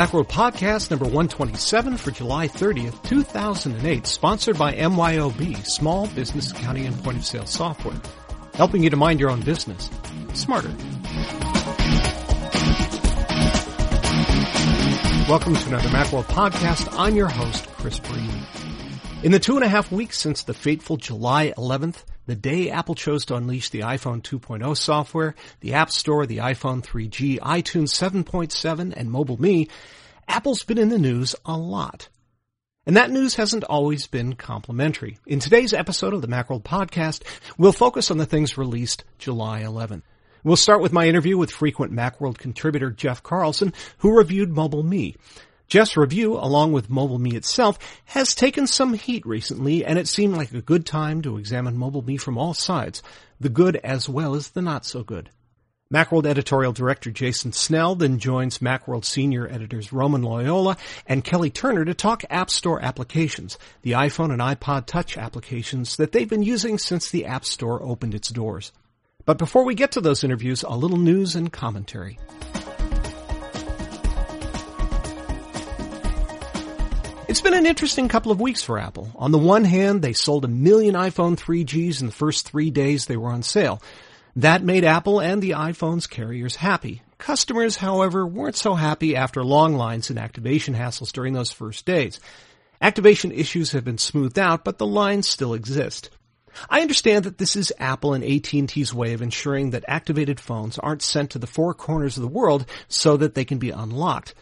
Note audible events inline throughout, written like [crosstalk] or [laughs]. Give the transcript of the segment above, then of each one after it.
Macworld Podcast number 127 for July 30th, 2008, sponsored by MYOB, Small Business Accounting and Point of Sale Software, helping you to mind your own business smarter. Welcome to another Macworld Podcast. I'm your host, Chris Breen. In the two and a half weeks since the fateful July 11th, the day Apple chose to unleash the iPhone 2.0 software, the App Store, the iPhone 3G, iTunes 7.7, and MobileMe, Apple's been in the news a lot. And that news hasn't always been complimentary. In today's episode of the Macworld podcast, we'll focus on the things released July 11th. We'll start with my interview with frequent Macworld contributor Jeff Carlson, who reviewed MobileMe. Jeff's review, along with MobileMe itself, has taken some heat recently, and it seemed like a good time to examine MobileMe from all sides, the good as well as the not so good. Macworld editorial director Jason Snell then joins Macworld senior editors Roman Loyola and Kelly Turner to talk App Store applications, the iPhone and iPod Touch applications that they've been using since the App Store opened its doors. But before we get to those interviews, a little news and commentary. It's been an interesting couple of weeks for Apple. On the one hand, they sold a million iPhone 3Gs in the first three days they were on sale. That made Apple and the iPhone's carriers happy. Customers, however, weren't so happy after long lines and activation hassles during those first days. Activation issues have been smoothed out, but the lines still exist. I understand that this is Apple and AT&T's way of ensuring that activated phones aren't sent to the four corners of the world so that they can be unlocked.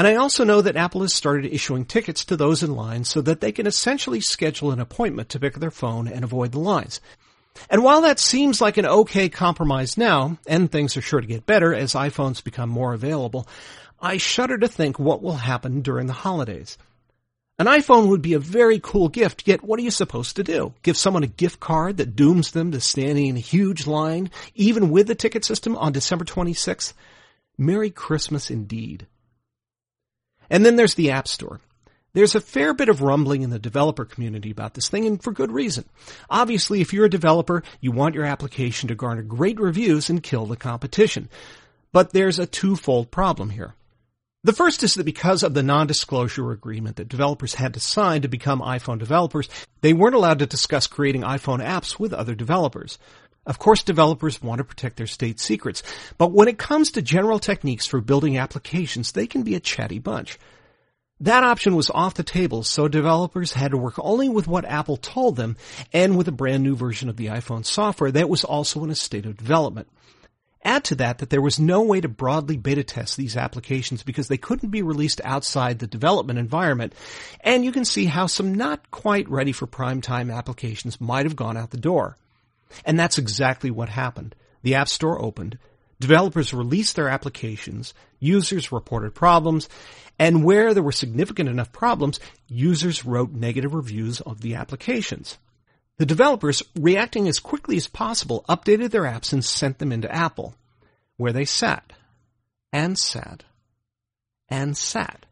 And I also know that Apple has started issuing tickets to those in line so that they can essentially schedule an appointment to pick up their phone and avoid the lines. And while that seems like an okay compromise now, and things are sure to get better as iPhones become more available, I shudder to think what will happen during the holidays. An iPhone would be a very cool gift, yet what are you supposed to do? Give someone a gift card that dooms them to standing in a huge line, even with the ticket system on December 26th? Merry Christmas indeed. And then there's the App Store. There's a fair bit of rumbling in the developer community about this thing, and for good reason. Obviously, if you're a developer, you want your application to garner great reviews and kill the competition. But there's a twofold problem here. The first is that because of the non-disclosure agreement that developers had to sign to become iPhone developers, they weren't allowed to discuss creating iPhone apps with other developers. Of course, developers want to protect their state secrets, but when it comes to general techniques for building applications, they can be a chatty bunch. That option was off the table, so developers had to work only with what Apple told them and with a brand new version of the iPhone software that was also in a state of development. Add to that that there was no way to broadly beta test these applications because they couldn't be released outside the development environment, and you can see how some not quite ready for prime time applications might have gone out the door. And that's exactly what happened. The App Store opened, developers released their applications, users reported problems, and where there were significant enough problems, users wrote negative reviews of the applications. The developers, reacting as quickly as possible, updated their apps and sent them into Apple, where they sat, and sat, and sat.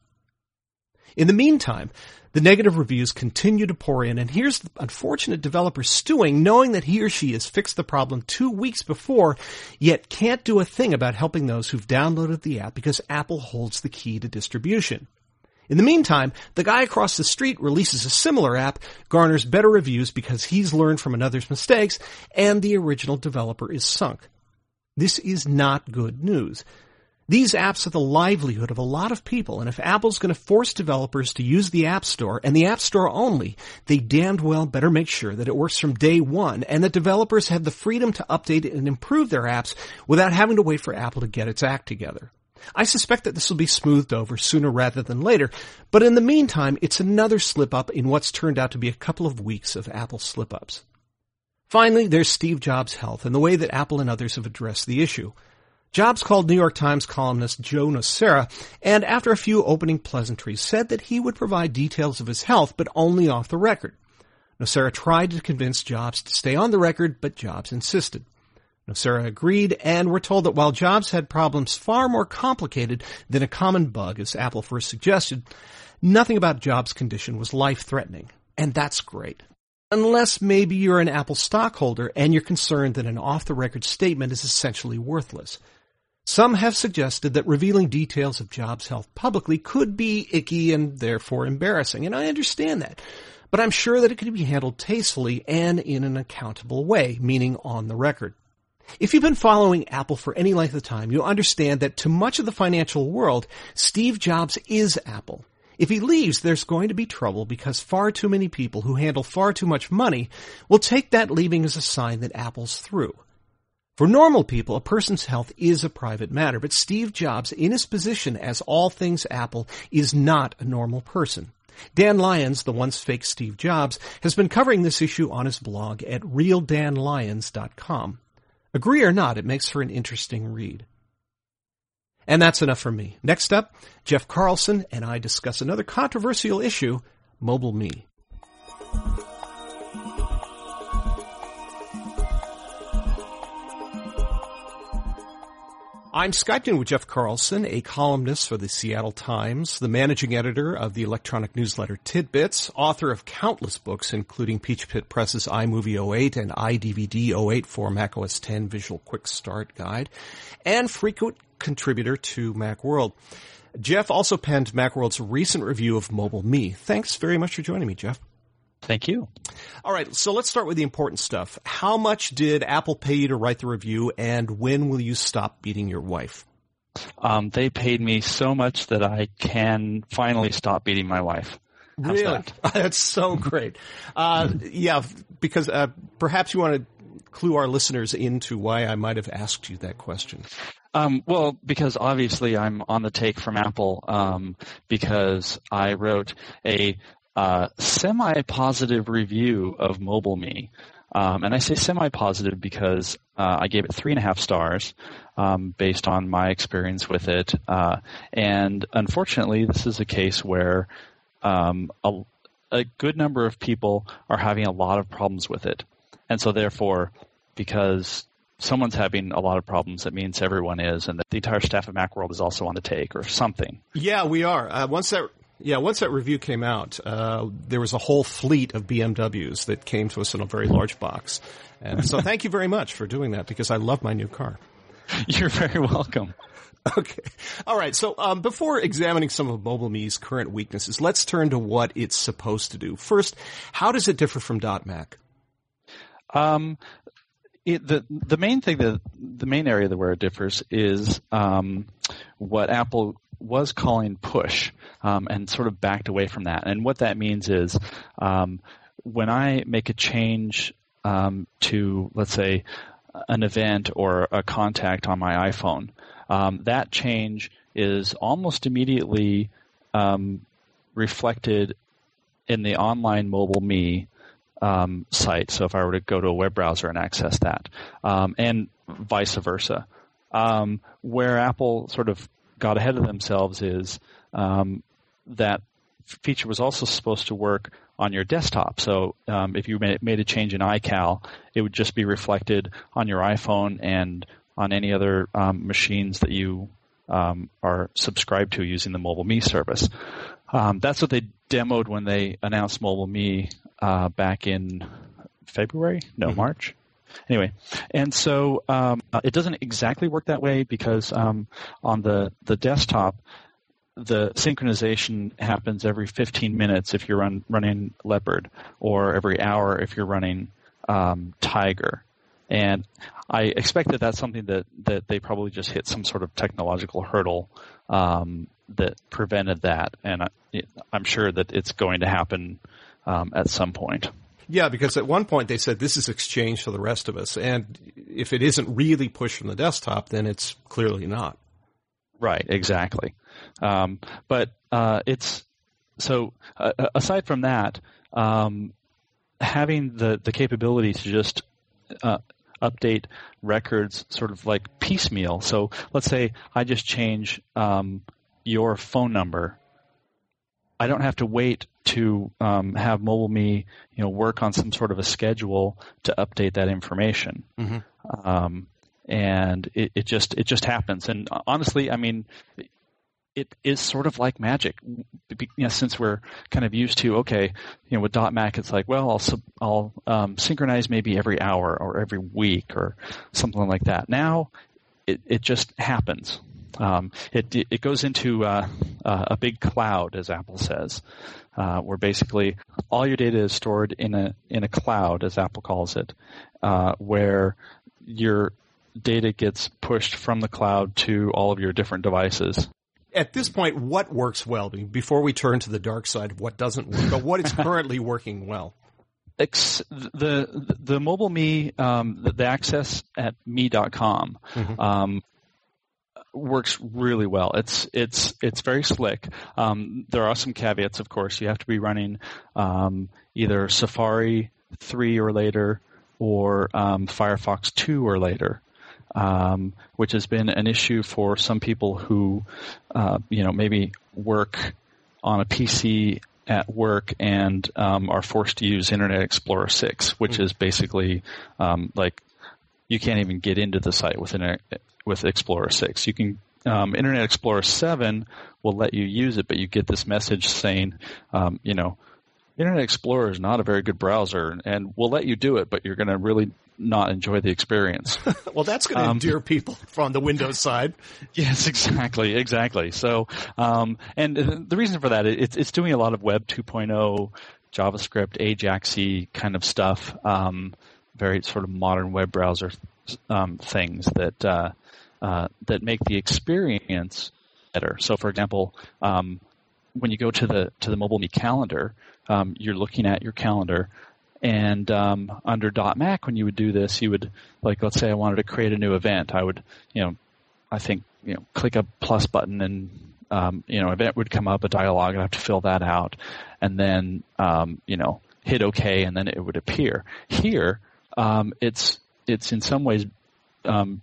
In the meantime, the negative reviews continue to pour in, and here's the unfortunate developer stewing, knowing that he or she has fixed the problem two weeks before, yet can't do a thing about helping those who've downloaded the app because Apple holds the key to distribution. In the meantime, the guy across the street releases a similar app, garners better reviews because he's learned from another's mistakes, and the original developer is sunk. This is not good news. These apps are the livelihood of a lot of people, and if Apple's going to force developers to use the App Store and the App Store only, they damned well better make sure that it works from day one and that developers have the freedom to update and improve their apps without having to wait for Apple to get its act together. I suspect that this will be smoothed over sooner rather than later, but in the meantime, it's another slip up in what's turned out to be a couple of weeks of Apple slip ups. Finally, there's Steve Jobs' health and the way that Apple and others have addressed the issue. Jobs called New York Times columnist Joe Nocera and after a few opening pleasantries said that he would provide details of his health but only off the record. Nocera tried to convince Jobs to stay on the record, but Jobs insisted. Nocera agreed, and we're told that while Jobs had problems far more complicated than a common bug, as Apple first suggested, nothing about Jobs' condition was life-threatening. And that's great. Unless maybe you're an Apple stockholder and you're concerned that an off-the-record statement is essentially worthless. Some have suggested that revealing details of Jobs' health publicly could be icky and therefore embarrassing, and I understand that. But I'm sure that it could be handled tastefully and in an accountable way, meaning on the record. If you've been following Apple for any length of time, you'll understand that to much of the financial world, Steve Jobs is Apple. If he leaves, there's going to be trouble because far too many people who handle far too much money will take that leaving as a sign that Apple's through. For normal people, a person's health is a private matter, but Steve Jobs, in his position as all things Apple, is not a normal person. Dan Lyons, the once fake Steve Jobs, has been covering this issue on his blog at realdanlyons.com. Agree or not, it makes for an interesting read. And that's enough for me. Next up, Jeff Carlson and I discuss another controversial issue, Mobile Me. I'm Skyped in with Jeff Carlson, a columnist for the Seattle Times, the managing editor of the electronic newsletter TidBITS, author of countless books, including Peachpit Press's iMovie 08 and iDVD 08 for Mac OS 10 Visual QuickStart Guide, and frequent contributor to Macworld. Jeff also penned Macworld's recent review of Mobile Me. Thanks very much for joining me, Jeff. Thank you. All right, so let's start with the important stuff. How much did Apple pay you to write the review, and when will you stop beating your wife? Um, they paid me so much that I can finally stop beating my wife. How's really? That? [laughs] That's so great. Uh, yeah, because uh, perhaps you want to clue our listeners into why I might have asked you that question. Um, well, because obviously I'm on the take from Apple um, because I wrote a uh, semi-positive review of Mobile Me. Um, and I say semi-positive because uh, I gave it three and a half stars um, based on my experience with it. Uh, and unfortunately, this is a case where um, a, a good number of people are having a lot of problems with it. And so therefore, because someone's having a lot of problems, that means everyone is, and the entire staff of Macworld is also on the take or something. Yeah, we are. Uh, once that yeah, once that review came out, uh, there was a whole fleet of BMWs that came to us in a very large box. And so thank you very much for doing that because I love my new car. [laughs] You're very welcome. Okay. All right. So um, before examining some of Mobile Me's current weaknesses, let's turn to what it's supposed to do. First, how does it differ from .Mac? Um, it, the the main thing that the main area where it differs is um, what Apple was calling push um, and sort of backed away from that. And what that means is um, when I make a change um, to, let's say, an event or a contact on my iPhone, um, that change is almost immediately um, reflected in the online mobile me um, site. So if I were to go to a web browser and access that, and vice versa. Um, where Apple sort of got ahead of themselves is um, that feature was also supposed to work on your desktop. So um, if you made a change in iCal, it would just be reflected on your iPhone and on any other um, machines that you um, are subscribed to using the Mobile Me service. Um, that's what they demoed when they announced Mobile Me uh, back in February, no mm-hmm. March. Anyway, and so um, uh, it doesn't exactly work that way because um, on the the desktop, the synchronization happens every 15 minutes if you're run, running Leopard, or every hour if you're running um, Tiger. And I expect that that's something that, that they probably just hit some sort of technological hurdle um, that prevented that. And I, am sure that it's going to happen um, at some point. Yeah, because at one point they said this is exchange for the rest of us, and if it isn't really pushed from the desktop, then it's clearly not. Right, exactly. Um, but uh, it's so uh, aside from that, um, having the the capability to just uh, update records sort of like piecemeal. So let's say I just change um, your phone number I don't have to wait to um, have mobile me, you know, work on some sort of a schedule to update that information. Mm-hmm. Um, and it, it, just it just happens. And honestly, I mean, it is sort of like magic. You know, since we're kind of used to okay, you know, with dot .Mac, it's like, well, I'll I'll um, synchronize maybe every hour or every week or something like that. Now, it, it just happens. Um, it it goes into uh, uh, a big cloud, as Apple says, uh, where basically all your data is stored in a in a cloud, as Apple calls it, uh, where your data gets pushed from the cloud to all of your different devices. At this point, what works well? Before we turn to the dark side of what doesn't work, but what is [laughs] currently working well? Ex- the the mobile me um, the, the, access at me.com mm-hmm. um, works really well. It's it's it's very slick. Um, there are some caveats, of course. You have to be running um, either Safari three or later, or um, Firefox two or later. Um, which has been an issue for some people who, uh, you know, maybe work on a PC at work and um, are forced to use Internet Explorer 6, which mm-hmm. is basically um, like you can't even get into the site with Internet, with Explorer 6. You can um, Internet Explorer 7 will let you use it, but you get this message saying, um, you know, Internet Explorer is not a very good browser, and we'll let you do it, but you're going to really not enjoy the experience. [laughs] well, that's going to um, endear people from the Windows side. Yes, [laughs] exactly, exactly. So, um, and the reason for that, it's, it's doing a lot of Web 2.0, JavaScript, AJAX kind of stuff, um, very sort of modern web browser um, things that uh, uh, that make the experience better. So, for example, um, when you go to the to the mobile me calendar, um, you're looking at your calendar, and um, under .Mac, when you would do this, you would like let's say I wanted to create a new event, I would you know I think you know click a plus button and um, you know event would come up, a dialog, I'd have to fill that out, and then um, you know hit OK, and then it would appear. Here, um, it's it's in some ways um,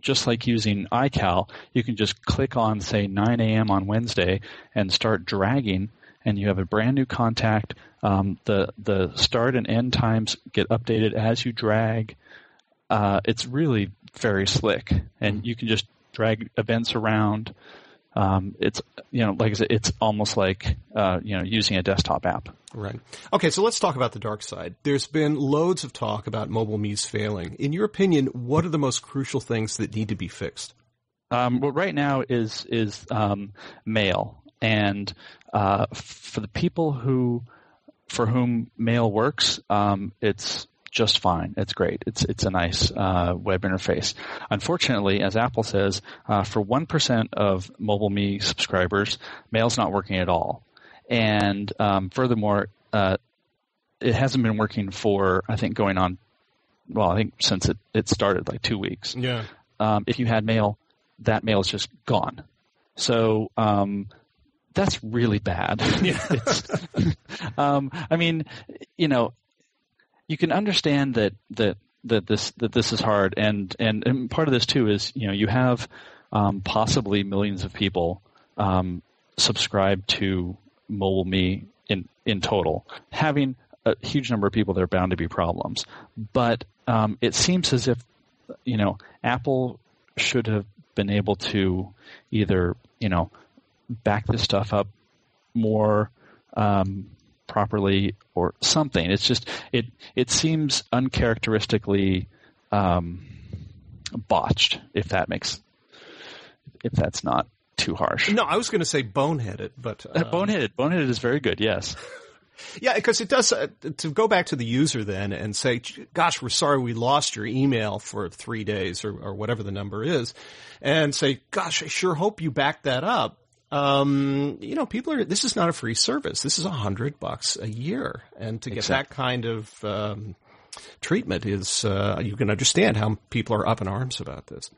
just like using iCal, you can just click on, say, 9 a.m. on Wednesday and start dragging, and you have a brand new contact. Um, the the start and end times get updated as you drag. Uh, it's really very slick, and you can just drag events around. Um, it's you know like I said, it's almost like uh, you know using a desktop app. Right. Okay, so let's talk about the dark side. There's been loads of talk about mobile me's failing. In your opinion, what are the most crucial things that need to be fixed? Um, well, right now is is um, mail, and uh, for the people who for whom mail works, um, it's just fine. It's great. It's it's a nice uh, web interface. Unfortunately, as Apple says, uh, for one percent of mobile me subscribers, mail's not working at all. And um, furthermore, uh, it hasn't been working for I think going on. Well, I think since it, it started like two weeks. Yeah. Um, if you had mail, that mail is just gone. So um, that's really bad. Yeah. [laughs] [laughs] um, I mean, you know, you can understand that that that this that this is hard, and and, and part of this too is you know you have um, possibly millions of people um, subscribe to Mobile Me in in total, having a huge number of people, there are bound to be problems. But um, it seems as if you know Apple should have been able to either you know back this stuff up more um, properly or something. It's just it it seems uncharacteristically um, botched. If that makes if that's not too harsh. No, I was going to say boneheaded, but uh, um... boneheaded. Boneheaded is very good. Yes. [laughs] Yeah, because it does uh, to go back to the user then and say, "Gosh, we're sorry we lost your email for three days or, or whatever the number is," and say, "Gosh, I sure hope you back that up." Um, you know, people are. This is not a free service. This is a hundred bucks a year, and to get exactly. that kind of um, treatment is uh, you can understand how people are up in arms about this.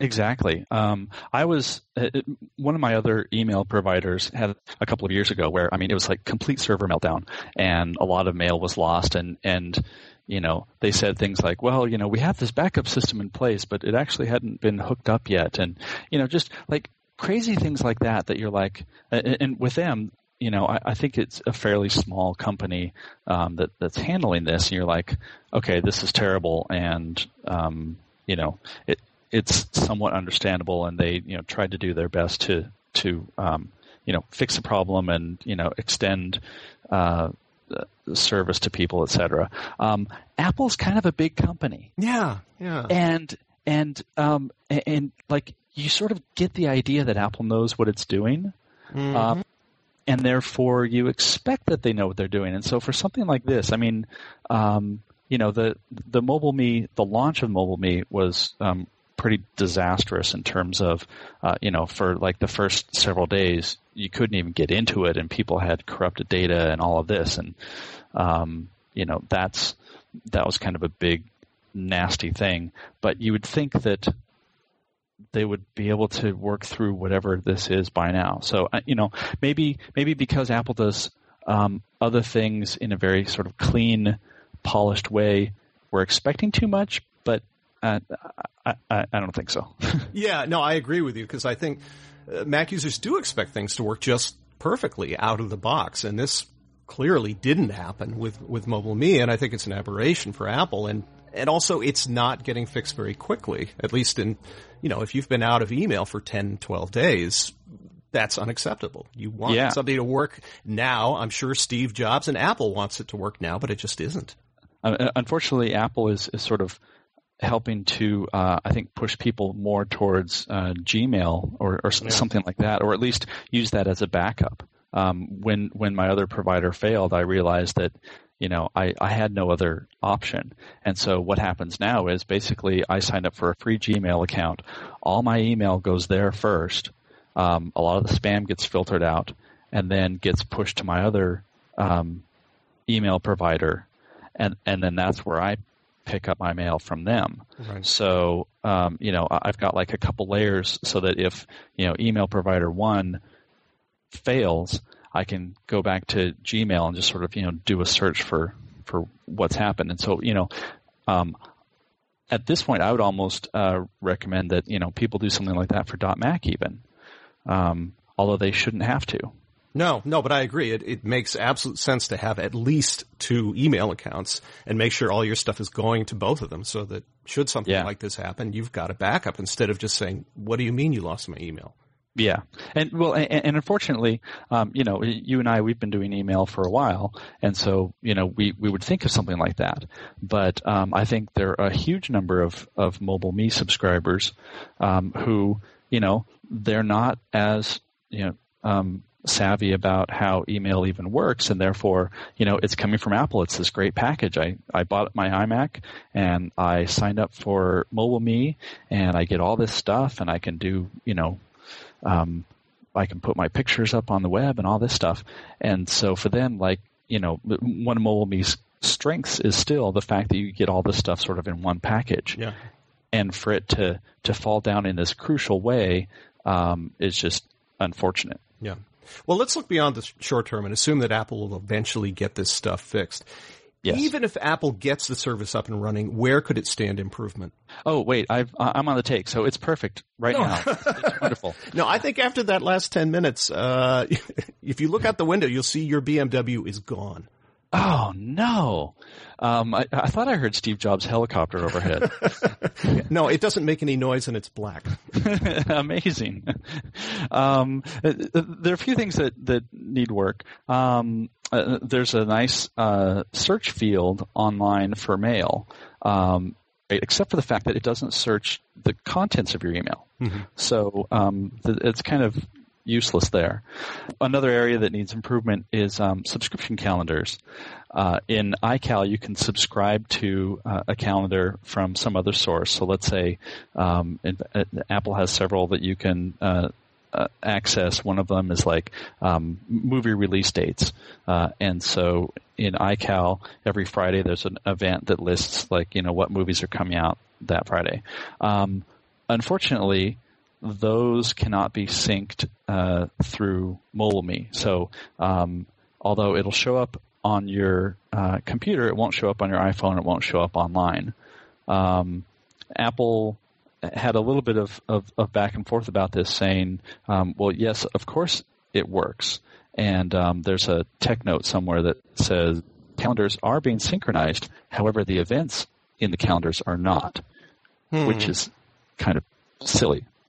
Exactly. Um, I was uh, one of my other email providers had a couple of years ago where I mean it was like complete server meltdown and a lot of mail was lost and and you know they said things like well you know we have this backup system in place but it actually hadn't been hooked up yet and you know just like crazy things like that that you're like and, and with them you know, I, I, think it's a fairly small company um, that that's handling this, and you're like, okay, this is terrible, and um, you know, it, it's somewhat understandable, and they you know tried to do their best to to um, you know fix the problem and you know extend uh, service to people, etc. Um, Apple's kind of a big company. Yeah, yeah. And and um, and, and, like you sort of get the idea that Apple knows what it's doing, mm-hmm. um, and therefore you expect that they know what they're doing. And so for something like this, I mean, um, you know, the the Mobile Me, the launch of Mobile Me was um, pretty disastrous in terms of, uh, you know, for like the first several days, you couldn't even get into it, and people had corrupted data and all of this, and um, you know, that's that was kind of a big nasty thing. But you would think that they would be able to work through whatever this is by now. So uh, you know, maybe maybe because Apple does um, other things in a very sort of clean, polished way, we're expecting too much. But uh, I, I, don't think so. [laughs] yeah, no, I agree with you because I think uh, Mac users do expect things to work just perfectly out of the box, and this clearly didn't happen with with Mobile Me, and I think it's an aberration for Apple and and also it's not getting fixed very quickly. At least in, you know, if you've been out of email for 10, 12 days, that's unacceptable. You want yeah. something to work now. I'm sure Steve Jobs and Apple wants it to work now, but it just isn't. Uh, unfortunately, Apple is, is sort of helping to, uh, I think, push people more towards uh, Gmail or, or yeah. something like that, or at least use that as a backup. Um, when when my other provider failed, I realized that you know, I, I had no other option. And so what happens now is basically I signed up for a free Gmail account. All my email goes there first. Um, a lot of the spam gets filtered out and then gets pushed to my other um, email provider. And, and then that's where I pick up my mail from them. Right. So, um, you know, I've got like a couple layers so that if, you know, email provider one fails, I can go back to Gmail and just sort of you know do a search for for what's happened. And so you know, um, at this point, I would almost uh, recommend that you know people do something like that for .Mac even, um, although they shouldn't have to. No, no, but I agree. It, it makes absolute sense to have at least two email accounts and make sure all your stuff is going to both of them so that should something yeah. like this happen, you've got a backup instead of just saying, what do you mean you lost my email? Yeah, and well, and, and unfortunately, um, you know, you and I we've been doing email for a while, and so you know we we would think of something like that. But um, I think there are a huge number of of mobile me subscribers um, who you know they're not as you know um, savvy about how email even works and therefore you know it's coming from apple. It's this great package. I i bought my imac and i signed up for mobile me and i get all this stuff and i can do you know um, I can put my pictures up on the web and all this stuff. And so for them, like, you know, one of MobileMe's strengths is still the fact that you get all this stuff sort of in one package. Yeah. And for it to, to fall down in this crucial way um, is just unfortunate. Yeah. Well, let's look beyond the short term and assume that Apple will eventually get this stuff fixed. Yes. Even if Apple gets the service up and running, where could it stand improvement? Oh, wait, i am on the take, so it's perfect right no. now. It's wonderful. [laughs] no, I think after that last 10 minutes, uh, [laughs] if you look out the window, you'll see your BMW is gone. Oh no! Um, I, I, thought I heard Steve Jobs' helicopter overhead. [laughs] no, it doesn't make any noise, and it's black. Amazing. Um, uh, there are a few things that that need work. Um, uh, there's a nice uh, search field online for mail, um, except for the fact that it doesn't search the contents of your email. Mm-hmm. So um, th- it's kind of useless there. Another area that needs improvement is um, subscription calendars. Uh, in iCal, you can subscribe to uh, a calendar from some other source. So let's say um, in, uh, Apple has several that you can uh, access. One of them is like um, movie release dates, uh, and so in iCal every Friday there's an event that lists like you know what movies are coming out that Friday. Um, unfortunately, those cannot be synced uh, through MobileMe. So um, although it'll show up on your uh, computer, it won't show up on your iPhone. It won't show up online. Um, Apple had a little bit of, of, of, back and forth about this, saying, um, "Well, yes, of course it works." And um, there's a tech note somewhere that says calendars are being synchronized. However, the events in the calendars are not, hmm. which is kind of silly. [laughs]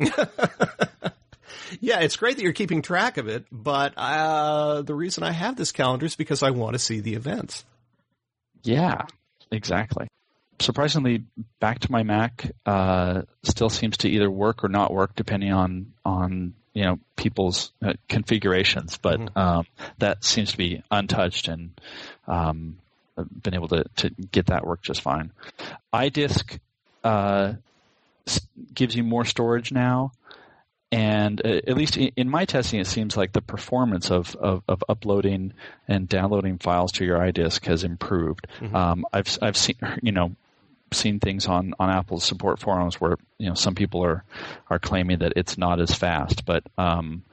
yeah, it's great that you're keeping track of it, but uh, the reason I have this calendar is because I want to see the events. Yeah, exactly. Surprisingly, back to my Mac uh, still seems to either work or not work depending on on you know people's uh, configurations. But mm-hmm. um, that seems to be untouched and um, been able to to get that work just fine. iDisk uh, gives you more storage now. And uh, at least in my testing, it seems like the performance of, of, of uploading and downloading files to your iDisk has improved. Mm-hmm. Um, I've I've seen you know seen things on, on Apple's support forums where you know some people are are claiming that it's not as fast, but um,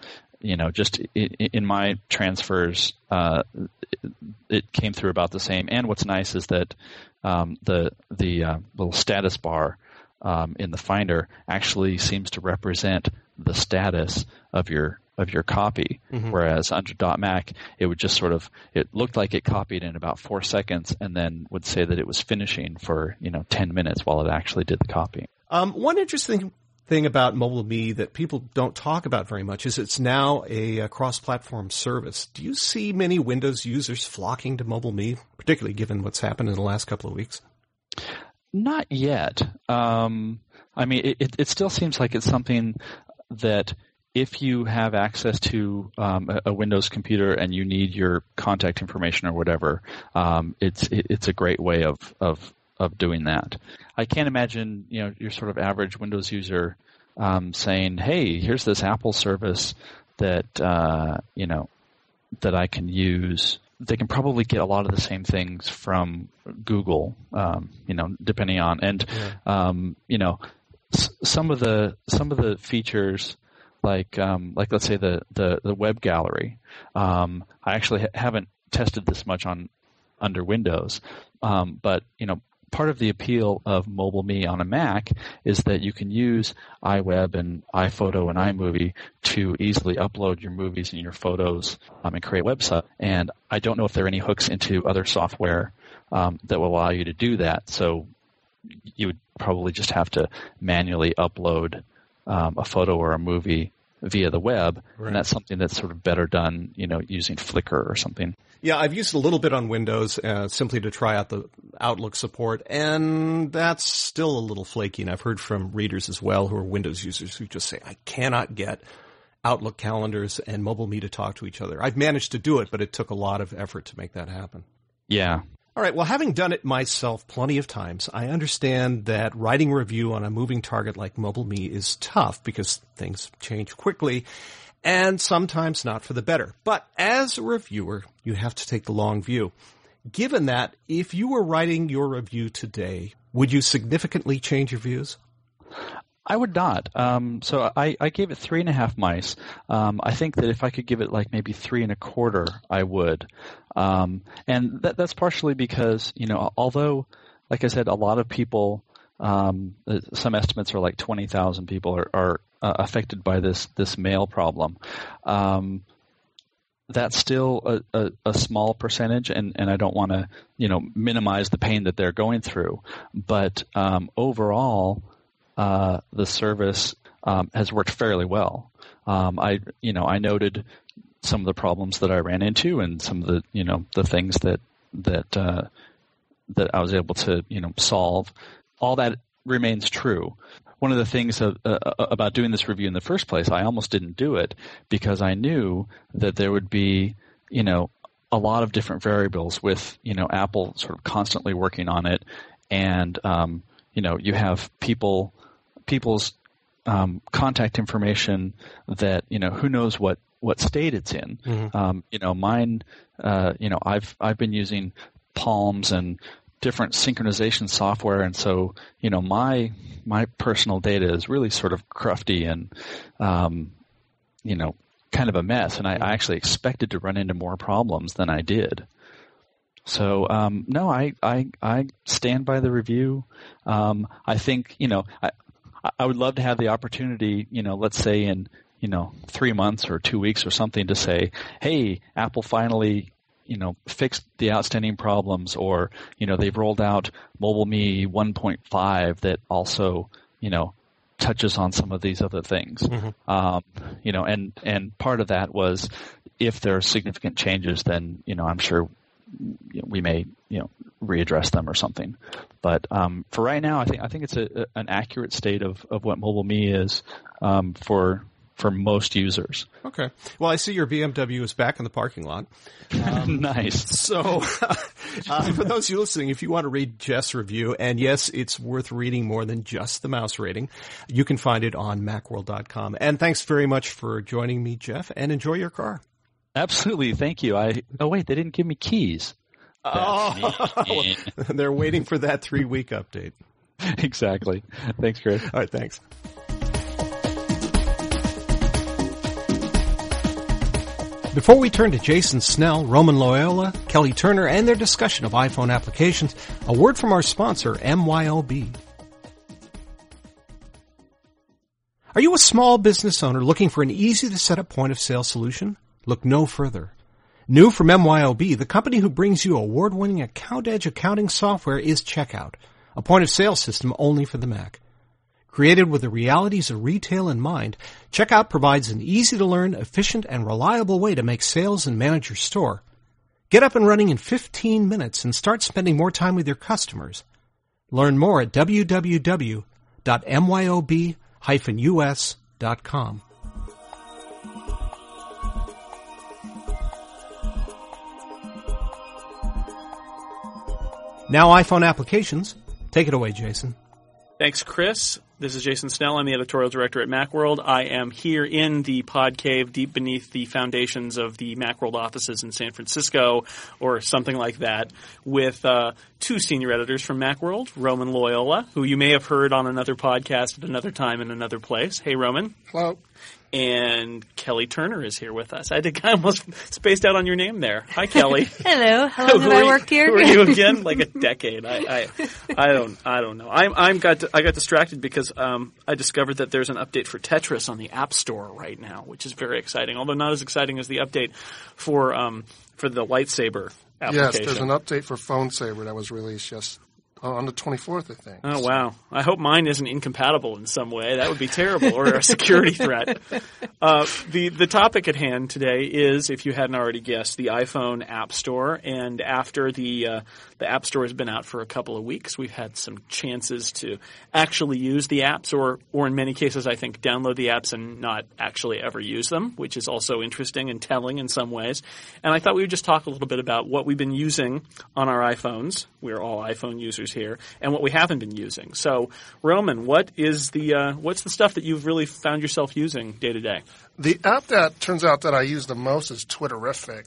you know just in, my transfers, uh, it, came through about the same. And what's nice is that um, the the uh, little status bar um, in the Finder actually seems to represent the status of your of your copy. Mm-hmm. Whereas under .Mac, it would just sort of it looked like it copied in about four seconds, and then would say that it was finishing for you know ten minutes while it actually did the copying. Um, one interesting thing about MobileMe that people don't talk about very much is it's now a, cross-platform service. Do you see many Windows users flocking to MobileMe, particularly given what's happened in the last couple of weeks? Not yet. Um, I mean, it, it, still seems like it's something that if you have access to um, a, Windows computer and you need your contact information or whatever, um, it's it's a great way of, of of doing that. I can't imagine you know your sort of average Windows user um, saying, "Hey, here's this Apple service that uh, you know that I can use." They can probably get a lot of the same things from Google, um, you know, depending on and yeah. Um, you know some of the some of the features like um, like let's say the the, the web gallery. Um, I actually ha- haven't tested this much on under Windows, um, but you know part of the appeal of mobile me on a Mac is that you can use iWeb and iPhoto and iMovie to easily upload your movies and your photos um, and create a website. And I don't know if there are any hooks into other software um, that will allow you to do that. So you would probably just have to manually upload um, a photo or a movie via the web, right. and that's something that's sort of better done, you know, using Flickr or something. Yeah, I've used a little bit on Windows uh, simply to try out the Outlook support, and that's still a little flaky. And I've heard from readers as well who are Windows users who just say, "I cannot get." Outlook calendars and mobile me to talk to each other. I've managed to do it, but it took a lot of effort to make that happen. Yeah, all right. Well, having done it myself plenty of times, I understand that writing a review on a moving target like MobileMe is tough because things change quickly and sometimes not for the better. But as a reviewer, you have to take the long view. Given that, if you were writing your review today, would you significantly change your views? I would not. Um, so I, I gave it three and a half mice. Um, I think that if I could give it like maybe three and a quarter, I would. Um, and that, that's partially because you know, although, like I said, a lot of people, um, some estimates are like twenty thousand people are, are uh, affected by this this mail problem. Um, that's still a, a, a, small percentage, and, and I don't want to you know minimize the pain that they're going through. But um, overall, uh, the service um, has worked fairly well. Um, I, you know, I noted some of the problems that I ran into and some of the, you know, the things that that uh, that I was able to, you know, solve. All that remains true. One of the things of, uh, uh, about doing this review in the first place, I almost didn't do it because I knew that there would be, you know, a lot of different variables with, you know, Apple sort of constantly working on it, and um, you know, you have people people's um, contact information that you know who knows what what state it's in. Mm-hmm. Um, you know, mine. Uh, you know, I've I've been using Palms and different synchronization software, and so you know my my personal data is really sort of crufty and um, you know kind of a mess. And I, I, actually expected to run into more problems than I did. So um, no, I, I I stand by the review. Um, I think you know I, I would love to have the opportunity, you know, let's say in, you know, three months or two weeks or something to say, hey, Apple finally, you know, fixed the outstanding problems or, you know, they've rolled out MobileMe 1.5 that also, you know, touches on some of these other things. Mm-hmm. Um, you know, and, and part of that was if there are significant changes, then, you know, I'm sure we may you know readdress them or something. But um, for right now, I think I think it's a, an accurate state of, of what mobile me is um, for for most users. Okay. Well, I see your BMW is back in the parking lot. [laughs] Um, nice. So, [laughs] uh, for those of you listening, if you want to read Jeff's review, and yes, it's worth reading more than just the mouse rating, you can find it on macworld.com. And thanks very much for joining me, Jeff, and enjoy your car. Absolutely. Thank you. I, oh wait, they didn't give me keys. Oh, [laughs] they're waiting for that three week update. [laughs] Exactly. Thanks, Chris. All right. Thanks. Before we turn to Jason Snell, Roman Loyola, Kelly Turner, and their discussion of iPhone applications, a word from our sponsor, MYOB. Are you a small business owner looking for an easy to set up point of sale solution? Look no further. New from MYOB, the company who brings you award-winning AccountEdge accounting software is Checkout, a point of sale system only for the Mac. Created with the realities of retail in mind, Checkout provides an easy to learn, efficient, and reliable way to make sales and manage your store. Get up and running in 15 minutes and start spending more time with your customers. Learn more at www.myob-us.com. Now iPhone applications. Take it away, Jason. Thanks, Chris. This is Jason Snell. I'm the editorial director at Macworld. I am here in the pod cave deep beneath the foundations of the Macworld offices in San Francisco or something like that with uh, two senior editors from Macworld, Roman Loyola, who you may have heard on another podcast at another time in another place. Hey, Roman. Hello and Kelly Turner is here with us. I think I almost [laughs] spaced out on your name there. Hi, Kelly. [laughs] Hello. How long [laughs] have I worked here? Who are you again? Like a decade. I, I, I don't, I don't know. I'm, I'm got, to, I got distracted because um, I discovered that there's an update for Tetris on the App Store right now, which is very exciting. Although not as exciting as the update for um, for the lightsaber Yes, there's an update for PhoneSaber that was released just on the 24th, I think. Oh, wow. I hope mine isn't incompatible in some way. That would be terrible, or a security threat. [laughs] Uh, the, the topic at hand today is, if you hadn't already guessed, the iPhone App Store. And after the, uh, the App Store has been out for a couple of weeks, we've had some chances to actually use the apps, or, or in many cases, I think, download the apps and not actually ever use them, which is also interesting and telling in some ways. And I thought we would just talk a little bit about what we've been using on our iPhones. We're all iPhone users here and what we haven't been using. So, Roman, what is the uh, what's the stuff that you've really found yourself using day to day? The app that turns out that I use the most is Twitterrific.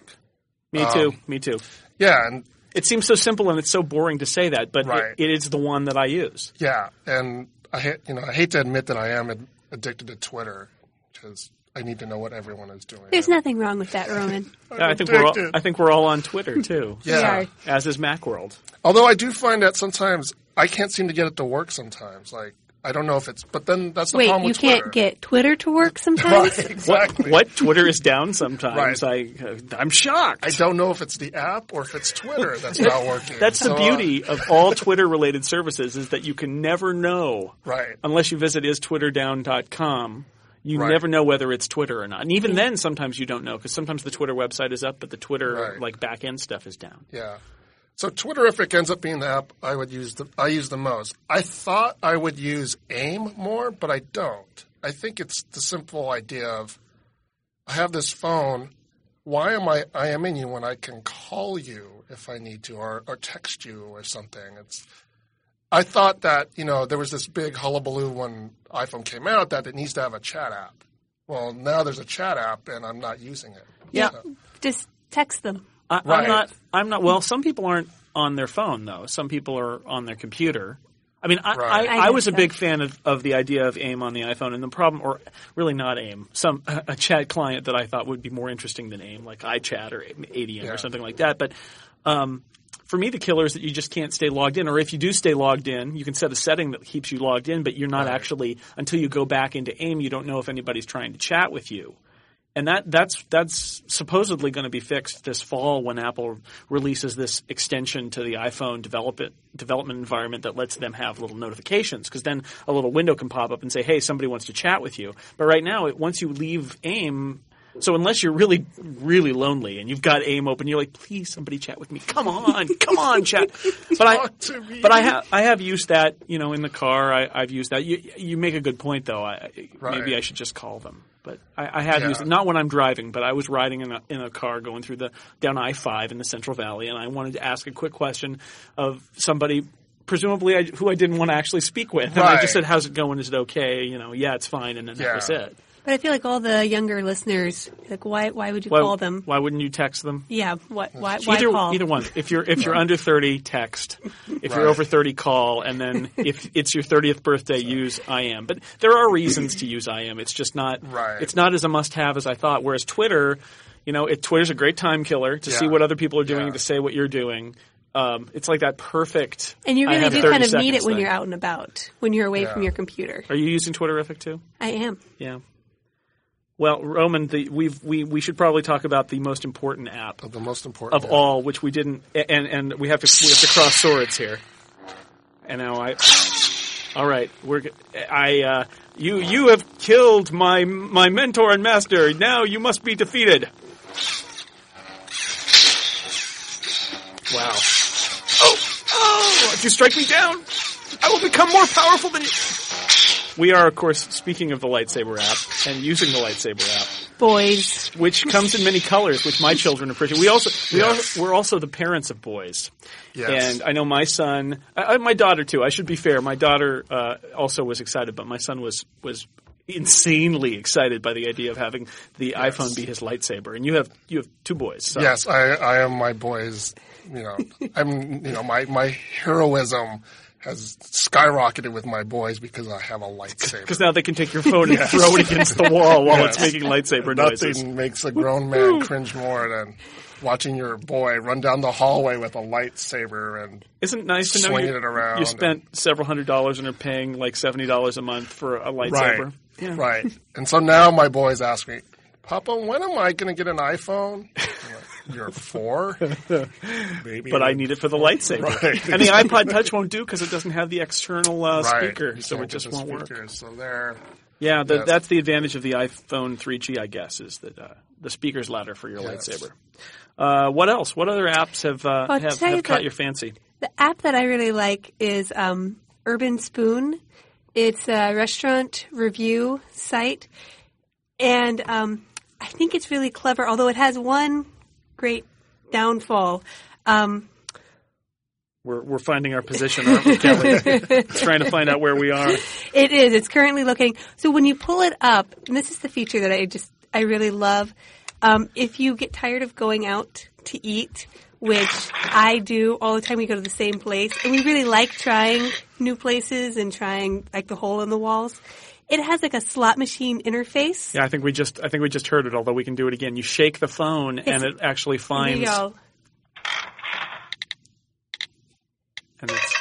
Me too. Um, me too. Yeah, and it seems so simple and it's so boring to say that, but right. it, it is the one that I use. Yeah, and I hate, you know I hate to admit that I am addicted to Twitter because I need to know what everyone is doing. There's nothing wrong with that, Roman. [laughs] I think we're all, I think we're all on Twitter too. [laughs] yeah, as is MacWorld. Although I do find that sometimes I can't seem to get it to work. Sometimes, like I don't know if it's, but then that's the Wait, problem you can't Twitter. get Twitter to work [laughs] sometimes. right, [laughs] exactly. What, what, Twitter is down sometimes? Right. I, uh, I'm shocked. I don't know if it's the app or if it's Twitter that's not [laughs] working. That's so, the beauty uh, of all Twitter-related services is that you can never know, right? Unless you visit istwitterdown.com you right. never know whether it's Twitter or not. And even then, sometimes you don't know because sometimes the Twitter website is up, but the Twitter right. like back end stuff is down. Yeah. So Twitterrific ends up being the app I would use the I use the most. I thought I would use AIM more, but I don't. I think it's the simple idea of I have this phone. Why am I IMing you when I can call you if I need to or, or text you or something? It's I thought that you know there was this big hullabaloo when iPhone came out that it needs to have a chat app. Well, now there's a chat app and I'm not using it. Yeah, so. just text them. I, right. I'm not. I'm not. Well, some people aren't on their phone though. Some people are on their computer. I mean, I, right. I, I, I was a big fan of, of the idea of AIM on the iPhone, and the problem, or really not AIM, some [laughs] a chat client that I thought would be more interesting than AIM, like iChat or Adium yeah. or something like that. But um, for me, the killer is that you just can't stay logged in. Or if you do stay logged in, you can set a setting that keeps you logged in, but you're not right. actually until you go back into AIM, you don't know if anybody's trying to chat with you. And that that's that's supposedly going to be fixed this fall when Apple releases this extension to the iPhone development development environment that lets them have little notifications. Because then a little window can pop up and say, "Hey, somebody wants to chat with you." But right now, it, once you leave AIM, So unless you're really, really lonely and you've got AIM open, you're like, please, somebody chat with me. Come on, come on, [laughs] chat. But I, but I have, I have used that, you know, in the car. I, I've used that. You, you make a good point, though. I, Right. maybe I should just call them. But I, I have Yeah. used it not when I'm driving, but I was riding in a in a car going through the down I five in the Central Valley, and I wanted to ask a quick question of somebody. Presumably, I, who I didn't want to actually speak with, and I just said, "How's it going? Is it okay?" You know, yeah, it's fine, and then that was it. But I feel like all the younger listeners, like, why why would you Why, call them? why wouldn't you text them? Yeah, what why why either call? either one. If you're if you're under thirty, text. If you're over thirty, call. And then [laughs] if it's your thirtieth birthday, use I am. But there are reasons to use IM. It's just not. Right. It's not as a must have as I thought. Whereas Twitter, you know, it, Twitter's a great time killer to see what other people are doing Yeah. to say what you're doing. Um, it's like that perfect. And you really do kind of need it when thing. you're out and about, when you're away from your computer. Are you using Twitterrific too? I am. Yeah. Well, Roman, the, we've, we we should probably talk about the most important app of the most important of all, which we didn't, and and we have to we have to cross swords here. And now I, all right, we're I uh, you you have killed my my mentor and master. Now you must be defeated. Wow. Oh, oh! If you strike me down, I will become more powerful than you. We are, of course, speaking of the lightsaber app and using the lightsaber app Boys. which comes in many colors, which my children appreciate. We also we Yes. are, we're also the parents of boys, Yes. and I know my son, I, I- my daughter too. I should be fair. My daughter uh, also was excited, but my son was was insanely excited by the idea of having the iPhone be his lightsaber. And you have you have two boys. So. Yes, I, I am my boys. You know, I'm. You know, my my heroism has skyrocketed with my boys because I have a lightsaber. Because now they can take your phone and throw it against the wall while it's making lightsaber noises. Nothing makes a grown man cringe more than watching your boy run down the hallway with a lightsaber and Isn't it nice to know you, it around you spent several hundred dollars and are paying like seventy dollars a month for a lightsaber? right, Yeah. right. And so now my boys ask me, Papa, when am I going to get an iPhone? [laughs] I'm like, You're four, [laughs] maybe. but I need it for the lightsaber. [laughs] Right. And the iPod Touch won't do because it doesn't have the external uh, Right. speaker, so it just won't work. So there. Yeah, the, Yes. that's the advantage of the iPhone 3G, I guess, is that uh, the speaker's louder for your Yes. lightsaber. Uh, what else? What other apps have uh, I'll have, you caught that- your fancy? The app that I really like is um, Urbanspoon. It's a restaurant review site, and um, I think it's really clever. Although it has one great downfall. Um, We're we're finding our position, aren't we, Kelly? [laughs] Trying to find out where we are. It is. It's currently looking. So when you pull it up, and this is the feature that I just I really love. Um, if you get tired of going out to eat, which I do all the time, we go to the same place, and we really like trying new places and trying like the hole in the walls. It has like a slot machine interface. Yeah, I think we just I think we just heard it. Although we can do it again. You shake the phone, and it actually finds go. and it's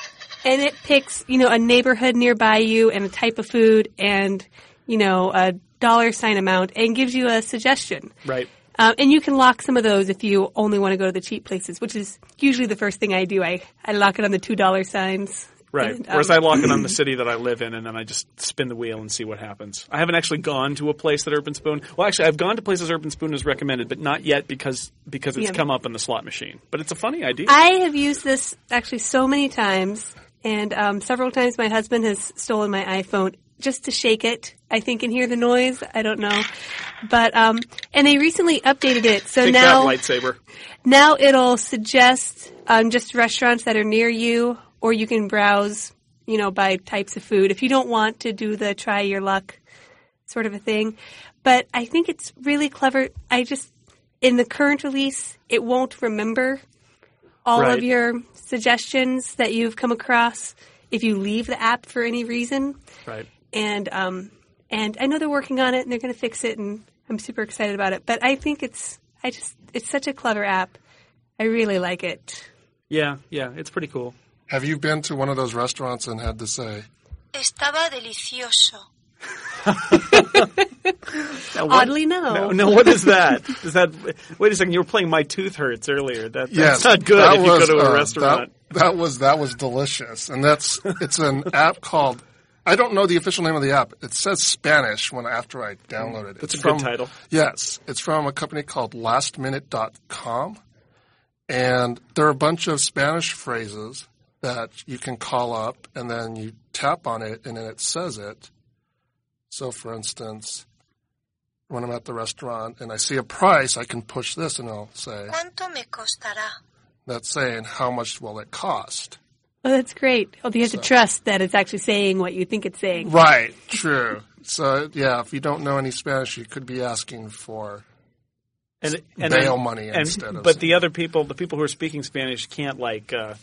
and it picks you know a neighborhood nearby you and a type of food and you know a dollar sign amount and gives you a suggestion. right. Um, and you can lock some of those if you only want to go to the cheap places, which is usually the first thing I do. I, I lock it on the two dollar signs. Right. And, Whereas um, I lock it on the city that I live in, and then I just spin the wheel and see what happens. I haven't actually gone to a place that Urbanspoon. Well, actually, I've gone to places Urbanspoon has recommended, but not yet because because it's Yeah. come up in the slot machine. But it's a funny idea. I have used this actually so many times, and um, several times my husband has stolen my iPhone just to shake it. I think and hear the noise. I don't know, but um, and they recently updated it, so Take now lightsaber. now it'll suggest um, just restaurants that are near you, or you can browse, you know, by types of food if you don't want to do the try your luck sort of a thing. But I think it's really clever. I just in the current release, it won't remember all Right. of your suggestions that you've come across if you leave the app for any reason. Right. And um, and I know they're working on it and they're going to fix it, and I'm super excited about it. But I think it's I just it's such a clever app. I really like it. Yeah, yeah, it's pretty cool. Have you been to one of those restaurants and had to say, Estaba delicioso. [laughs] Now, what- Oddly, no. No, no, what is that? Is that? Wait a second. You were playing "My Tooth Hurts" earlier. That, that's Yes, not good that if you go was, to a uh, restaurant. That, that was that was delicious, and that's it's an app called I don't know the official name of the app. It says Spanish when after I downloaded it. That's it's a good title. Yes, it's from a company called LastMinute.com, and there are a bunch of Spanish phrases that you can call up, and then you tap on it, and then it says it. So, for instance, when I'm at the restaurant and I see a price, I can push this, and it'll say ¿Cuánto me costará? that's saying how much will it cost. Oh, that's great. Although you have to trust that it's actually saying what you think it's saying. Right, true. so yeah, if you don't know any Spanish, you could be asking for and, and bail then- money and- instead of. But the other people, the people who are speaking Spanish, can't like uh,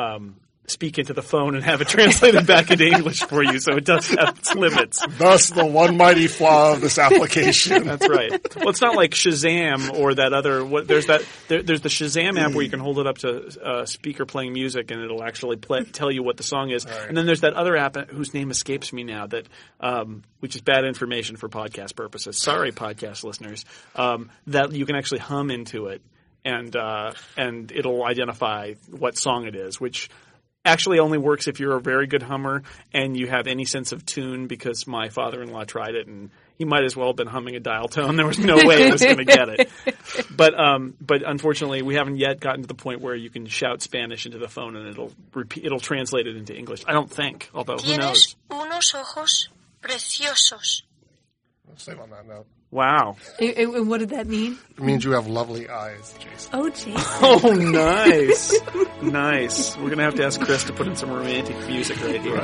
um, speak into the phone and have it [laughs] translated back into English for you. So it does have its limits. thus the one mighty flaw of this application. That's right. Well, it's not like Shazam or that other. What, there's that. There, there's the Shazam app where you can hold it up to a speaker playing music and it'll actually play, tell you what the song is. And then there's that other app whose name escapes me now that, um, which is bad information for podcast purposes. Sorry, podcast listeners. Um, that you can actually hum into it and uh, and it'll identify what song it is, which actually only works if you're a very good hummer and you have any sense of tune because my father-in-law tried it and he might as well have been humming a dial tone. [laughs] There was no way it was going to get it. [laughs] But um, but unfortunately, we haven't yet gotten to the point where you can shout Spanish into the phone and it'll repeat, it'll translate it into English. I don't think, although who knows? Tienes unos ojos preciosos. Save on that note. Wow. And, and- and what did that mean? It means you have lovely eyes, Jason. Oh, Jason. [laughs] Oh, nice, nice. We're gonna have to ask Chris to put in some romantic music right here.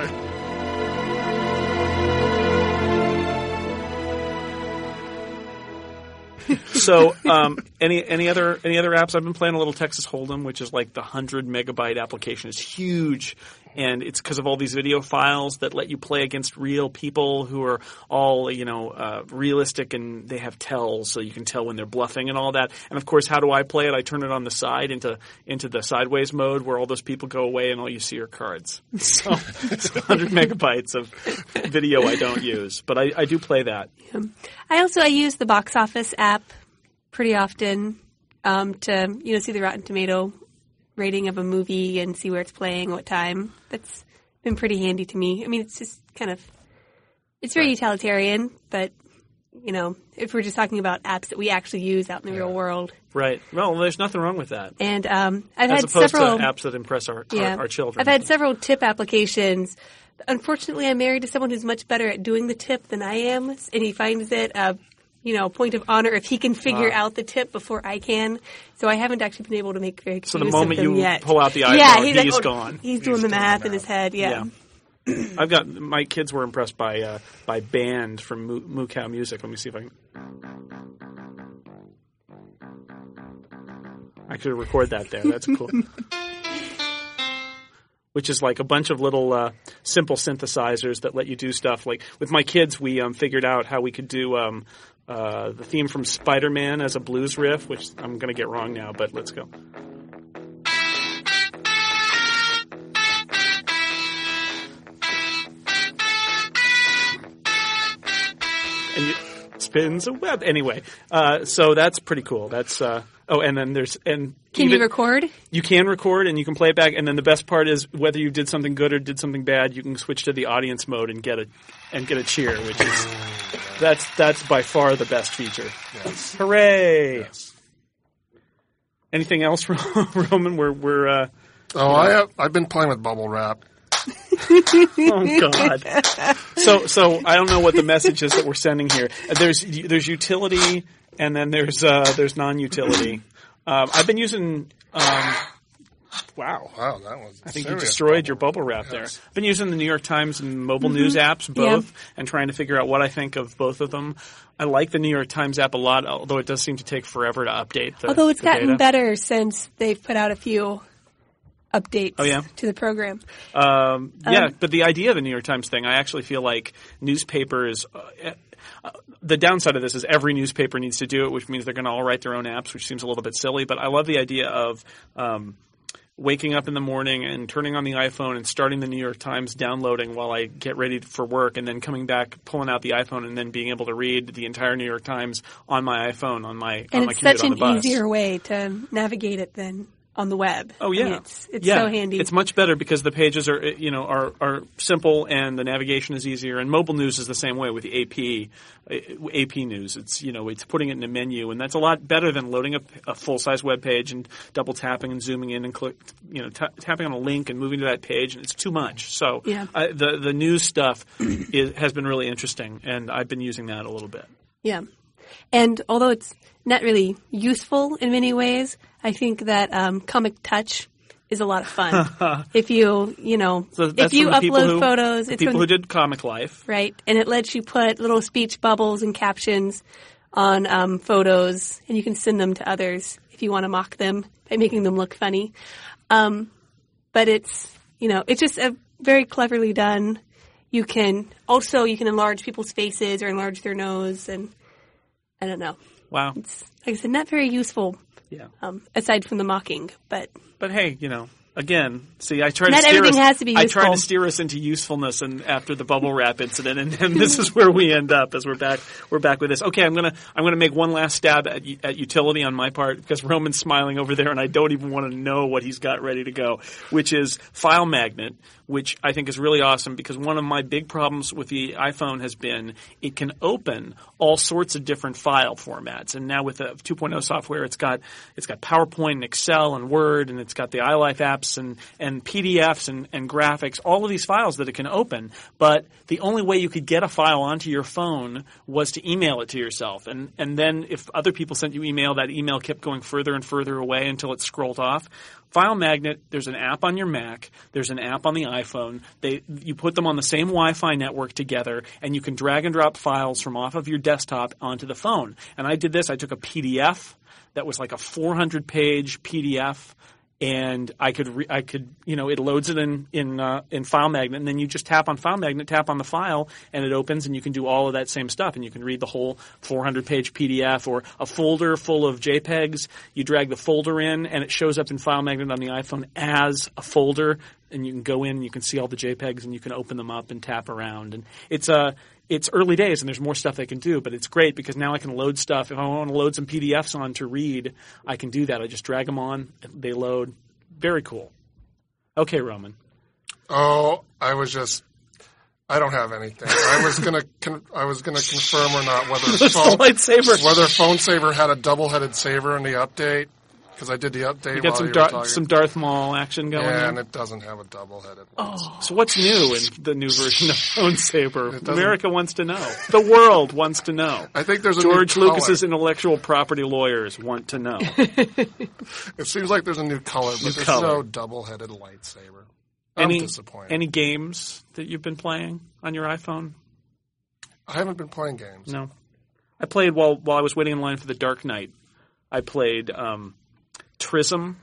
So, um, any any other any other apps? I've been playing a little Texas Hold'em, which is like the hundred megabyte application. It's huge, and it's because of all these video files that let you play against real people who are all you know uh, realistic, and they have tells, so you can tell when they're bluffing and all that. And of course, how do I play it? I turn it on the side into into the sideways mode, where all those people go away, and all you see are cards. [laughs] So, it's hundred megabytes of video I don't use, but I, I do play that. I also I use the box office app pretty often um, to you know see the Rotten Tomato rating of a movie and see where it's playing, what time. That's been pretty handy to me. I mean, it's just kind of it's very utilitarian, but you know, if we're just talking about apps that we actually use out in the real world, Right. Well, there's nothing wrong with that. and um, I've As had opposed several to apps that impress our, our, our children. I've had several tip applications. Unfortunately, I'm married to someone who's much better at doing the tip than I am, and he finds it a you know point of honor if he can figure out the tip before I can. So I haven't actually been able to make very So the moment you yet. pull out the yeah, iPhone, he's, like, he's oh, gone. He's doing the math in his head. Yeah. Yeah. [clears throat] I've got my kids were impressed by uh, by band from Moo, MooCowMusic. Let me see if I can. I could record that there. That's cool. [laughs] Which is like a bunch of little uh, simple synthesizers that let you do stuff. Like with my kids, we um, figured out how we could do um, uh, the theme from Spider Man as a blues riff, which I'm going to get wrong now, but let's go. and it spins a web. Anyway, uh, so that's pretty cool. That's uh, oh, and then there's and Can even- you record? You can record and you can play it back. And then the best part is whether you did something good or did something bad, you can switch to the audience mode and get a and get a cheer, which is that's that's by far the best feature. Hooray! Anything else, [laughs] Roman? We're we're uh, Oh, I have, I've been playing with bubble wrap. [laughs] oh god. [laughs] So so I don't know what the message is that we're sending here. There's there's utility and then there's uh, there's non-utility. [clears throat] Um, I've been using. Um, wow. Wow, that was. I think you destroyed your bubble wrap there. I've been using the New York Times and mobile news apps both, and trying to figure out what I think of both of them. I like the New York Times app a lot, although it does seem to take forever to update. The, Although it's the gotten data. better since they've put out a few updates Oh, yeah? to the program. Um, yeah, but the idea of the New York Times thing, I actually feel like newspapers. Uh, uh, the downside of this is every newspaper needs to do it, which means they're going to all write their own apps, which seems a little bit silly. But I love the idea of um, waking up in the morning and turning on the iPhone and starting the New York Times, downloading while I get ready for work, and then coming back, pulling out the iPhone, and then being able to read the entire New York Times on my iPhone on my on And my it's such on an easier way to navigate it than on the web. Oh I yeah, mean, it's it's yeah. so handy. It's much better because the pages are you know are are simple and the navigation is easier. And mobile news is the same way with the AP AP news. It's you know it's putting it in a menu, and that's a lot better than loading a, a full size web page and double tapping and zooming in and click you know ta tapping on a link and moving to that page, and it's too much. So Yeah. I, the the news stuff [clears throat] is, has been really interesting, and I've been using that a little bit. Yeah. And although it's not really useful in many ways, I think that um, Comic Touch is a lot of fun. [laughs] if you, you know, So if you from the people upload who, photos, it's people from- who did Comic Life. right, and it lets you put little speech bubbles and captions on um, photos, and you can send them to others if you want to mock them by making them look funny. Um, but it's, you know, it's just a very cleverly done. You can also you can enlarge people's faces or enlarge their nose, and I don't know. Wow. It's like I said, not very useful Yeah. um, aside from the mocking, but But hey, you know, again, see, I try Not to steer everything us, has to be I try to steer us into usefulness, and after the bubble wrap incident, and, and this is where we end up as we're back. We're back with this. Okay, I'm gonna I'm gonna make one last stab at u- at utility on my part because Roman's smiling over there, and I don't even want to know what he's got ready to go, which is FileMagnet, which I think is really awesome because one of my big problems with the iPhone has been it can open all sorts of different file formats, and now with the 2.0 software, it's got it's got PowerPoint and Excel and Word, and it's got the iLife apps and and PDFs and, and graphics, all of these files that it can open. But the only way you could get a file onto your phone was to email it to yourself, and and then if other people sent you email, that email kept going further and further away until it scrolled off. FileMagnet, there's an app on your Mac, there's an app on the iPhone. They you put them on the same Wi-Fi network together, and you can drag and drop files from off of your desktop onto the phone. And I did this. I took a PDF that was like a 400 page PDF and I could re- I could you know it loads it in in uh, in FileMagnet, and then you just tap on FileMagnet, tap on the file, and it opens, and you can do all of that same stuff, and you can read the whole 400 page PDF or a folder full of JPEGs. You drag the folder in, and it shows up in FileMagnet on the iPhone as a folder, and you can go in, and you can see all the JPEGs, and you can open them up and tap around, and it's a it's early days and there's more stuff they can do, but it's great because now I can load stuff. If I want to load some PDFs on to read, I can do that. I just drag them on, they load. Very cool. Okay, Roman. Oh, I was just. I don't have anything. I was gonna. [laughs] Con- I was gonna confirm or not whether the phone, [laughs] lightsaber. whether PhoneSaber had a double-headed saver in the update because I did the update You got some you Dar- some Darth Maul action going yeah, and it doesn't have a double-headed one. So what's new in the new version of [laughs] PhoneSaber? America wants to know. The world wants to know. I think there's a George new Lucas's color. intellectual property lawyers want to know. [laughs] It seems like there's a new color, but there's color. no double-headed lightsaber. I'm any disappointed. any games that you've been playing on your iPhone? I haven't been playing games. No. I played while while I was waiting in line for the Dark Knight. I played um, Trism,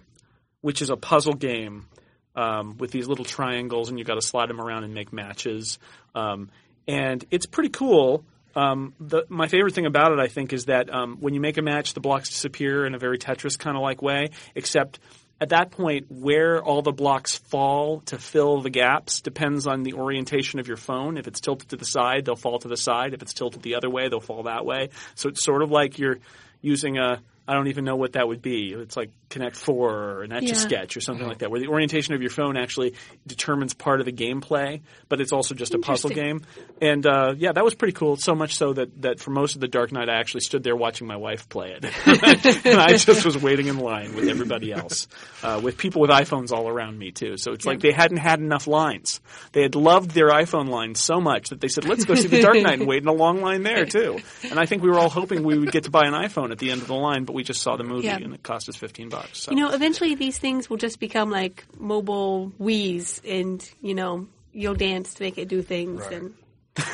which is a puzzle game um, with these little triangles, and you got to slide them around and make matches. Um, and it's pretty cool. Um, the, my favorite thing about it, I think, is that um, when you make a match, the blocks disappear in a very Tetris kind of like way. Except at that point, where all the blocks fall to fill the gaps depends on the orientation of your phone. If it's tilted to the side, they'll fall to the side. If it's tilted the other way, they'll fall that way. So it's sort of like you're using a I don't even know what that would be. It's like Connect Four or an Etch a Yeah. Sketch or something like that, where the orientation of your phone actually determines part of the gameplay, but it's also just a puzzle game. And uh, yeah, that was pretty cool. So much so that that for most of the Dark Knight, I actually stood there watching my wife play it, [laughs] and I just was waiting in line with everybody else, uh, with people with iPhones all around me too. So it's like they hadn't had enough lines. They had loved their iPhone lines so much that they said, "Let's go see the Dark Knight and wait in a long line there [laughs] too." And I think we were all hoping we would get to buy an iPhone at the end of the line, but we just saw the movie Yeah. and it cost us fifteen bucks. So. You know, eventually these things will just become like mobile Wii's, and you know, you'll dance to make it do things. Right. And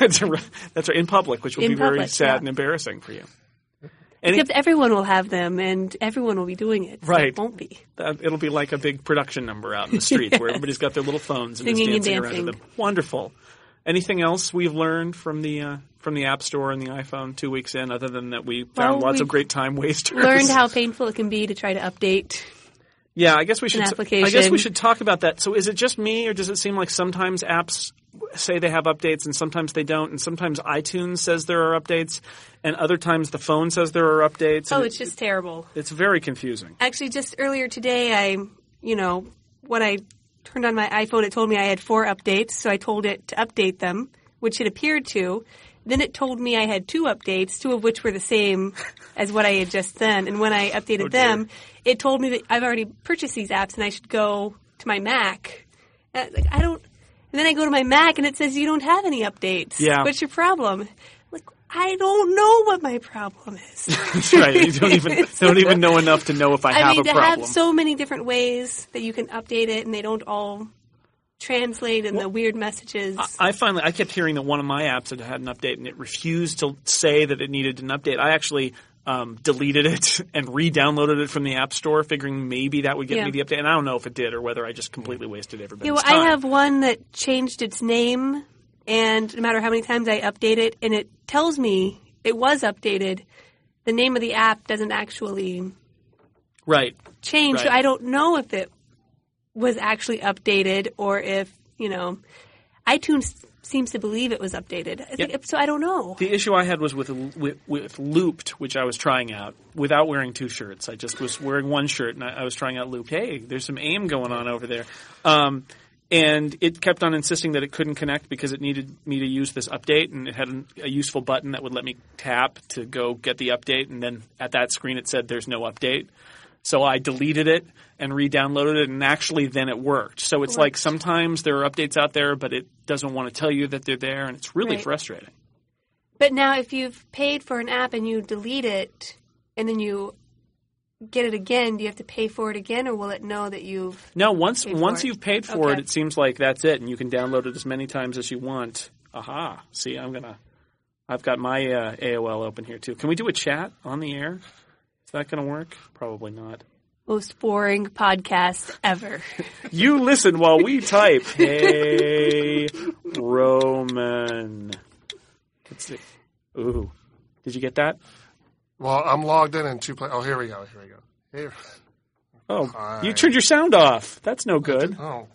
that's right. That's right. In public, which will In be very sad yeah. and embarrassing for you. And except everyone will have them, and everyone will be doing it. so Right. It won't be. Uh, it'll be like a big production number out in the streets [laughs] where everybody's got their little phones and is Singing and dancing around to dancing. them. Wonderful. Anything else we've learned from the uh, from the App Store and the iPhone two weeks in, other than that we found Well, lots of great time wasters? Learned how painful it can be to try to update. Yeah, I guess we should. I guess we should talk about that. So, is it just me, or does it seem like sometimes apps say they have updates and sometimes they don't, and sometimes iTunes says there are updates, and other times the phone says there are updates. Oh, it's just terrible. It's very confusing. Actually, just earlier today, I, you know, when I turned on my iPhone, it told me I had four updates, so I told it to update them, which it appeared to. Then it told me I had two updates, two of which were the same as what I had just done. And when I updated Oh, them, it told me that I've already purchased these apps and I should go to my Mac. Uh, like I don't. And then I go to my Mac and it says you don't have any updates. Yeah. What's your problem? Like I don't know what my problem is. That's [laughs] right. You don't even [laughs] don't even know enough to know if I, I have mean, a to problem. have so many different ways that you can update it, and they don't all translate in the weird messages. I finally I kept hearing that one of my apps had had an update and it refused to say that it needed an update. I actually um, deleted it [laughs] and re-downloaded it from the App Store, figuring maybe that would get Yeah. me the update. And I don't know if it did or whether I just completely wasted everybody's yeah, well, time. I have one that changed its name, and no matter how many times I update it, and it tells me it was updated, the name of the app doesn't actually right. change. So I don't know if it was actually updated or if you know iTunes seems to believe it was updated. I think- Yep. So I don't know. The issue I had was with, with with Loopt, which I was trying out without wearing two shirts. I just was wearing one shirt, and I, I was trying out Loopt. Hey, there's some AIM going on over there, um, and it kept on insisting that it couldn't connect because it needed me to use this update, and it had a useful button that would let me tap to go get the update, and then at that screen it said there's no update. So I deleted it and re-downloaded it, and actually then it worked. So it's like sometimes there are updates out there, but it doesn't want to tell you that they're there, and it's really Right. frustrating. But now, if you've paid for an app and you delete it, and then you get it again, do you have to pay for it again, or will it know that you've? No, once once you've paid for it, it seems like that's it, and you can download it as many times as you want. Aha! See, I'm gonna. I've got my uh, AOL open here too. Can we do a chat on the air? Is that gonna work? Probably not. Most boring podcast ever. [laughs] You listen while we type. [laughs] Hey, Roman. Let's see. Ooh, did you get that? Well, I'm logged in in two play. Oh, here we go. Here we go. Here. Oh, Hi. you turned your sound off. That's no good. Oh.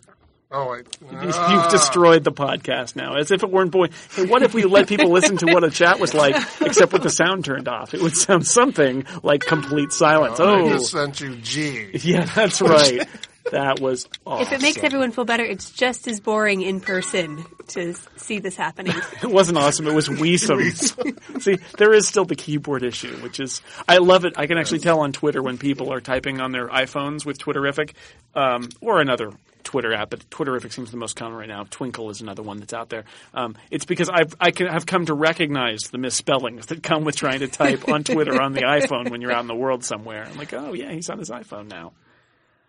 Oh, wait. You've Ah. destroyed the podcast now, as if it weren't boy. Hey, what if we let people listen to what a chat was like, except with the sound turned off? It would sound something like complete silence. I Oh, just sent you G. yeah, that's right. That was awesome. If it makes everyone feel better, it's just as boring in person to see this happening. [laughs] It wasn't awesome. It was [laughs] Weesome. See, there is still the keyboard issue, which is I love it. I can actually tell on Twitter when people are typing on their iPhones with Twitterrific um, or another Twitter app, but Twitterrific seems the most common right now. Twinkle is another one that's out there. Um, it's because I've I have come to recognize the misspellings that come with trying to type on Twitter on the iPhone when you're out in the world somewhere. I'm like, oh yeah, he's on his iPhone now.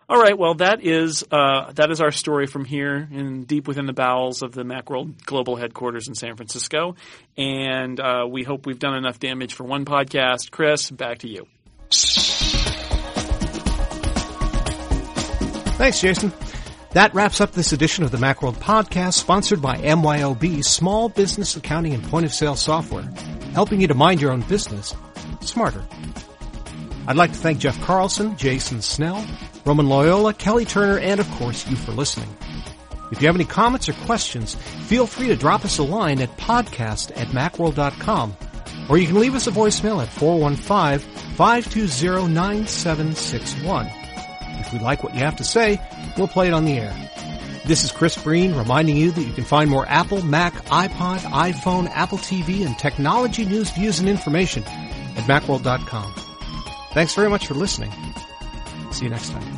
All right, well that is uh, that is our story from here in deep within the bowels of the Macworld global headquarters in San Francisco, and uh, we hope we've done enough damage for one podcast. Chris, back to you. Thanks, Jason. That wraps up this edition of the Macworld podcast, sponsored by MYOB, Small Business Accounting and Point of Sale Software, helping you to mind your own business smarter. I'd like to thank Jeff Carlson, Jason Snell, Roman Loyola, Kelly Turner, and of course you for listening. If you have any comments or questions, feel free to drop us a line at podcast at macworld.com, or you can leave us a voicemail at 415-520-9761. If we like what you have to say, we'll play it on the air. This is Chris Breen reminding you that you can find more Apple, Mac, iPod, iPhone, Apple TV, and technology news, views, and information at macworld.com. Thanks very much for listening. See you next time.